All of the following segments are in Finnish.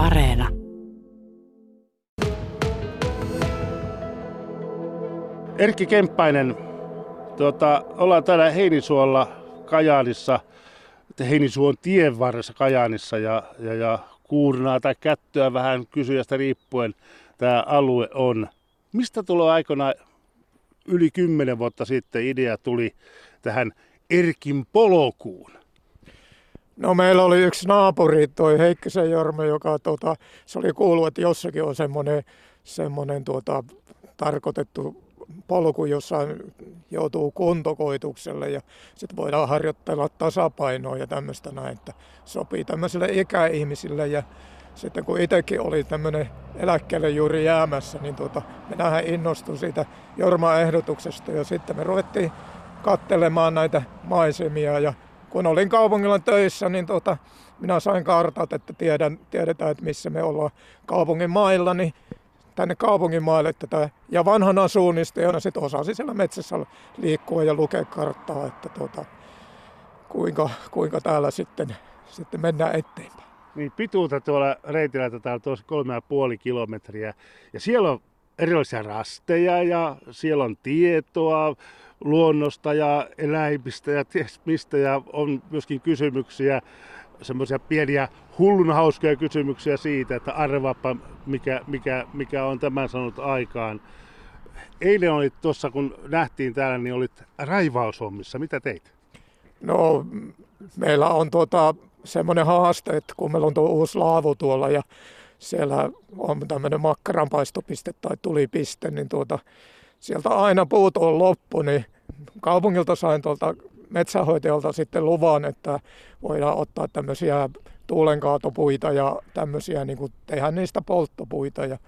Areena. Erkki Kemppainen, tuota, ollaan täällä Heinisuolla Kajaanissa, Heinisuon tien varressa Kajaanissa ja, ja, ja kuurnaa tai kättöä vähän kysyjästä riippuen tämä alue on. Mistä tulee aikana yli kymmenen vuotta sitten idea tuli tähän Erkin polokuun? No meillä oli yksi naapuri, toi Heikkisen Jorma, joka tota, se oli kuullut, että jossakin on semmoinen, semmoinen tuota, tarkoitettu polku, jossa joutuu kuntokoitukselle ja sitten voidaan harjoitella tasapainoa ja tämmöistä näin, että sopii tämmöisille ikäihmisille. Ja sitten kun itsekin oli tämmöinen eläkkeelle juuri jäämässä, niin tuota, minähän innostuin siitä Jorman ehdotuksesta ja sitten me ruvettiin kattelemaan näitä maisemia ja kun olin kaupungilla töissä, niin tuota, minä sain kartat, että tiedän, tiedetään, että missä me ollaan kaupungin mailla, niin tänne kaupungin maille tätä. Ja vanhana suunnistajana sitten osasi siellä metsässä liikkua ja lukea karttaa, että tuota, kuinka, kuinka täällä sitten, sitten mennään eteenpäin. Niin pituutta tuolla reitillä tätä on tuossa kolme ja puoli kilometriä. Ja siellä on erilaisia rasteja ja siellä on tietoa luonnosta ja eläimistä ja ties mistä. Ja on myöskin kysymyksiä, semmoisia pieniä hullun hauskoja kysymyksiä siitä, että arvaappa mikä, mikä, mikä on tämän sanonut aikaan. Eilen olit tuossa, kun nähtiin täällä, niin olit raivaushommissa. Mitä teit? No, meillä on tuota, semmoinen haaste, että kun meillä on tuo uusi laavu tuolla ja siellä on tämmöinen makkaranpaistopiste tai tulipiste, niin tuota, sieltä aina puut on loppu, niin kaupungilta sain tuolta metsähoitajalta sitten luvan, että voidaan ottaa tämmöisiä tuulenkaatopuita ja tämmöisiä, niin kuin tehdään niistä polttopuita. Ja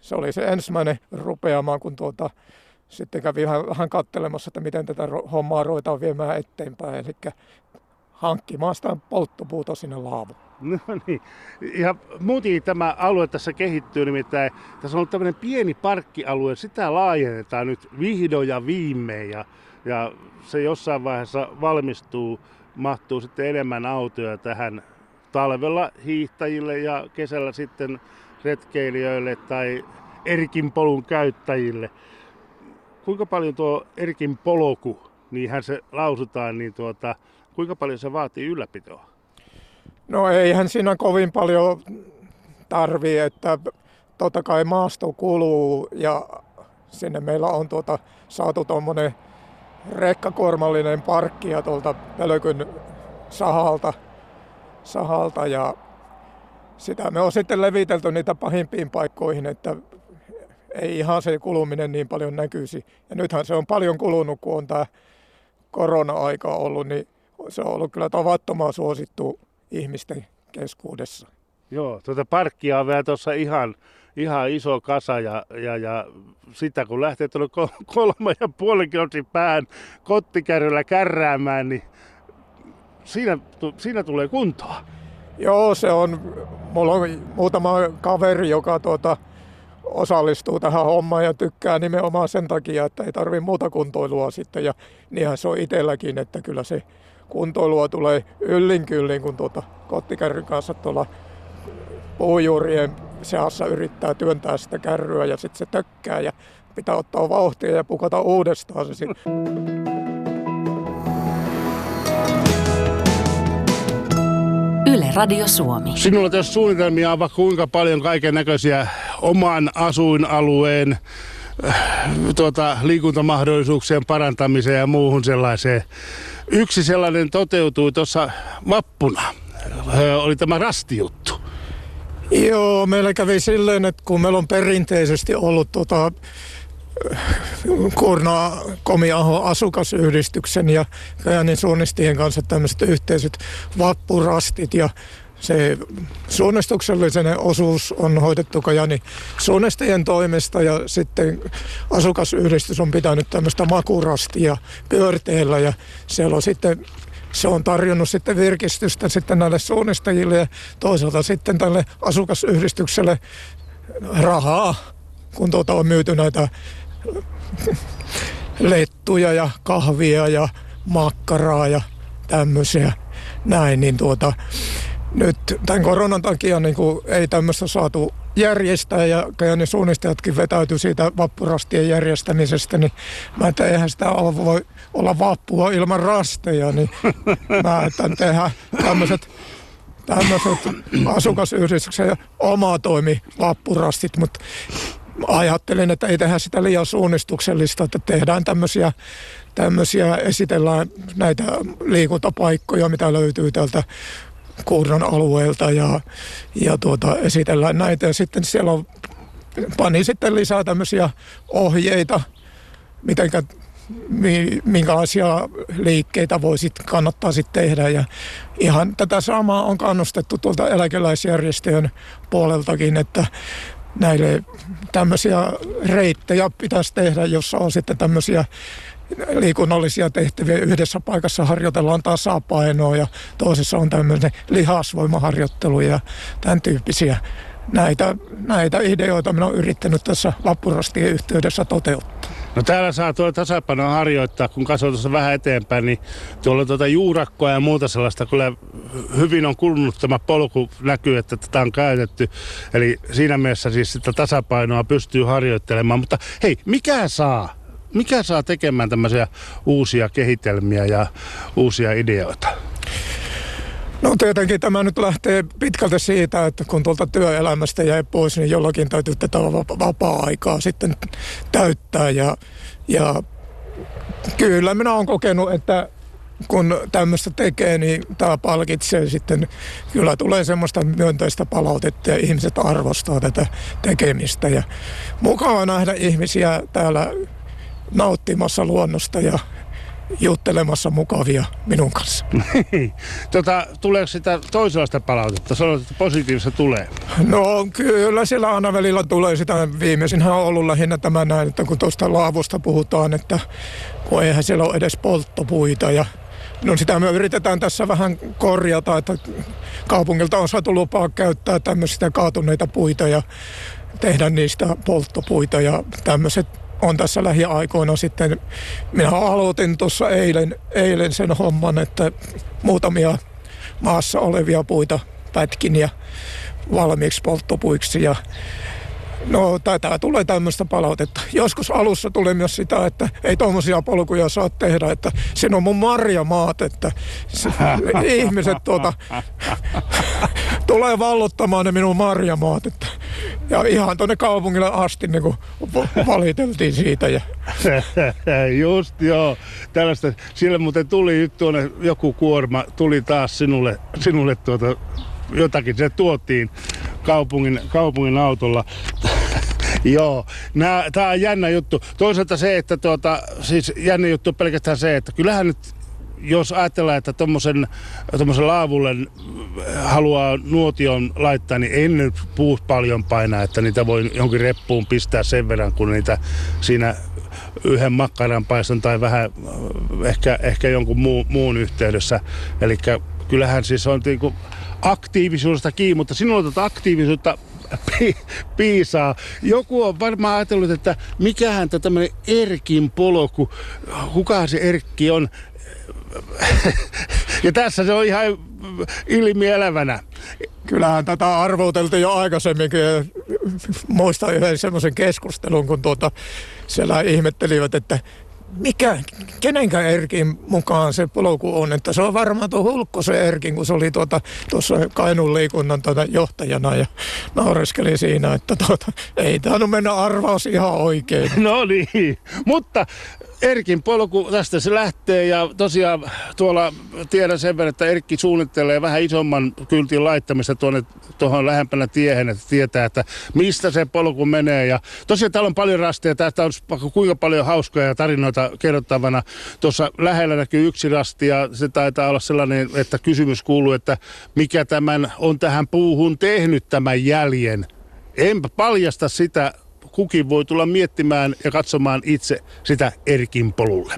se oli se ensimmäinen rupeama, kun tuota, sitten kävi vähän kattelemassa, että miten tätä hommaa ruvetaan viemään eteenpäin. Eli hankkimaan sitä polttopuuta sinne laavuun. No niin. Ja muuten tämä alue tässä kehittyy nimittäin. Tässä on ollut tämmöinen pieni parkkialue. Sitä laajennetaan nyt vihdoin ja viimein. Ja, ja se jossain vaiheessa valmistuu, mahtuu sitten enemmän autoja tähän talvella hiihtäjille ja kesällä sitten retkeilijöille tai Erkin polun käyttäjille. Kuinka paljon tuo Erkin poloku, niinhän se lausutaan, niin tuota, kuinka paljon se vaatii ylläpitoa? No eihän siinä kovin paljon tarvii, että totta kai maasto kuluu ja sinne meillä on tuota, saatu tuommoinen rekkakuormallinen parkki ja tuolta Pölkyn sahalta, sahalta ja sitä me on sitten levitelty niitä pahimpiin paikkoihin, että ei ihan se kuluminen niin paljon näkyisi. Ja nythän se on paljon kulunut, kun on tämä korona-aika ollut, niin se on ollut kyllä tavattoman suosittu ihmisten keskuudessa. Joo, tuota parkkia on vielä tuossa ihan, ihan iso kasa ja, ja, ja sitä kun lähtee tuolla kolme ja puoli kilometrin pään kottikärryllä kärräämään, niin siinä, siinä tulee kuntoa. Joo, se on, mulla on muutama kaveri, joka tuota, osallistuu tähän hommaan ja tykkää nimenomaan sen takia, että ei tarvi muuta kuntoilua sitten. Ja niinhän se on itselläkin, että kyllä se kuntoilua tulee yllin kyllin, kun tuota kottikärryn kanssa tuolla puujuurien seassa yrittää työntää sitä kärryä ja sitten se tökkää ja pitää ottaa vauhtia ja pukata uudestaan se Yle Radio Suomi. Sinulla tässä suunnitelmia on vaikka kuinka paljon kaiken näköisiä oman asuinalueen äh, tuota, liikuntamahdollisuuksien parantamiseen ja muuhun sellaiseen. Yksi sellainen toteutui tuossa vappuna. Oli tämä rastijuttu. Joo, meillä kävi silleen, että kun meillä on perinteisesti ollut tuota, Kurna Komiaho asukasyhdistyksen ja Kajanin suunnistien kanssa tämmöiset yhteiset vappurastit ja se suunnistuksellisen osuus on hoidettu Kajani suunnistajien toimesta ja sitten asukasyhdistys on pitänyt tämmöistä makurastia pyörteillä ja siellä on sitten se on tarjonnut sitten virkistystä sitten näille suunnistajille ja toisaalta sitten tälle asukasyhdistykselle rahaa, kun tuota on myyty näitä lettuja ja kahvia ja makkaraa ja tämmöisiä näin, niin tuota, nyt tämän koronan takia niin kuin ei tämmöistä saatu järjestää ja ne suunnistajatkin vetäytyi siitä vappurastien järjestämisestä, niin mä että eihän sitä voi olla vappua ilman rasteja, niin mä että tehdään tämmöiset tämmöiset asukasyhdistyksen oma toimi vappurastit, mutta ajattelin, että ei tehdä sitä liian suunnistuksellista, että tehdään tämmöisiä, tämmöisiä esitellään näitä liikuntapaikkoja, mitä löytyy täältä Kuurnan alueelta ja, ja tuota, esitellään näitä. Ja sitten siellä on, pani sitten lisää tämmöisiä ohjeita, mitenkä minkälaisia liikkeitä voi sit, kannattaa sitten tehdä. Ja ihan tätä samaa on kannustettu tuolta eläkeläisjärjestöjen puoleltakin, että näille tämmöisiä reittejä pitäisi tehdä, jossa on sitten tämmöisiä liikunnallisia tehtäviä. Yhdessä paikassa harjoitellaan tasapainoa ja toisessa on tämmöinen lihasvoimaharjoittelu ja tämän tyyppisiä. Näitä, näitä ideoita minä olen yrittänyt tässä Lappurastien yhteydessä toteuttaa. No täällä saa tuo tasapainoa harjoittaa, kun katsoo tuossa vähän eteenpäin, niin tuolla tuota juurakkoa ja muuta sellaista. Kyllä hyvin on kulunut tämä polku, näkyy, että tätä on käytetty. Eli siinä mielessä siis sitä tasapainoa pystyy harjoittelemaan. Mutta hei, mikä saa? Mikä saa tekemään tämmöisiä uusia kehitelmiä ja uusia ideoita? No tietenkin tämä nyt lähtee pitkälti siitä, että kun tuolta työelämästä jäi pois, niin jollakin täytyy tätä vapaa-aikaa sitten täyttää. Ja, ja kyllä minä olen kokenut, että kun tämmöistä tekee, niin tämä palkitsee sitten. Kyllä tulee semmoista myönteistä palautetta ja ihmiset arvostaa tätä tekemistä. Ja mukava nähdä ihmisiä täällä nauttimassa luonnosta ja juttelemassa mukavia minun kanssa. tota, tuleeko sitä toisenlaista palautetta? Sanoit, että positiivista tulee. No kyllä siellä aina välillä tulee sitä. Viimeisinhän on ollut lähinnä tämä näin, että kun tuosta laavusta puhutaan, että kun eihän siellä ole edes polttopuita ja No sitä me yritetään tässä vähän korjata, että kaupungilta on saatu lupaa käyttää tämmöisiä kaatuneita puita ja tehdä niistä polttopuita ja tämmöiset on tässä lähiaikoina sitten, minä aloitin tuossa eilen, eilen sen homman, että muutamia maassa olevia puita pätkin ja valmiiksi polttopuiksi ja No tätä tulee tämmöistä palautetta. Joskus alussa tuli myös sitä, että ei tuommoisia polkuja saa tehdä, että siinä on mun marjamaat, että se, ihmiset tuota, tulee vallottamaan ne minun marjamaat. Että, ja ihan tuonne kaupungille asti niin kuin valiteltiin siitä. Ja. Just joo. Tällaista. Siellä muuten tuli nyt tuonne joku kuorma, tuli taas sinulle, sinulle tuota, jotakin. Se tuotiin kaupungin, kaupungin autolla. Joo, tämä on jännä juttu. Toisaalta se, että tuota, siis jännä juttu on pelkästään se, että kyllähän nyt jos ajatellaan, että tuommoisen laavulle haluaa nuotion laittaa, niin ei nyt puus paljon painaa, että niitä voi jonkin reppuun pistää sen verran, kun niitä siinä yhden makkaran paiston tai vähän ehkä, ehkä jonkun muu, muun yhteydessä. Eli kyllähän siis on niinku aktiivisuudesta kiinni, mutta sinulla tuota aktiivisuutta pi, piisaa. Joku on varmaan ajatellut, että mikähän tämä tämmöinen Erkin polku, kuka se Erkki on. ja tässä se on ihan ilmielävänä. Kyllähän tätä arvoteltiin jo aikaisemminkin. Muistan yhden semmoisen keskustelun, kun tuota, siellä ihmettelivät, että mikä, kenenkään Erkin mukaan se polku on, että se on varmaan tuo Hulkkosen Erkin, kun se oli tuota, tuossa Kainuun liikunnan tuota johtajana ja naureskeli siinä, että tuota, ei tainnut mennä arvaus ihan oikein. No niin, mutta Erkin polku, tästä se lähtee ja tosiaan tuolla tiedän sen verran, että Erkki suunnittelee vähän isomman kyltin laittamista tuonne tuohon lähempänä tiehen, että tietää, että mistä se polku menee. Ja tosiaan täällä on paljon rasteja, tästä on kuinka paljon hauskoja tarinoita kerrottavana. Tuossa lähellä näkyy yksi rasti ja se taitaa olla sellainen, että kysymys kuuluu, että mikä tämän on tähän puuhun tehnyt tämän jäljen. Enpä paljasta sitä kukin voi tulla miettimään ja katsomaan itse sitä Erkin polulle.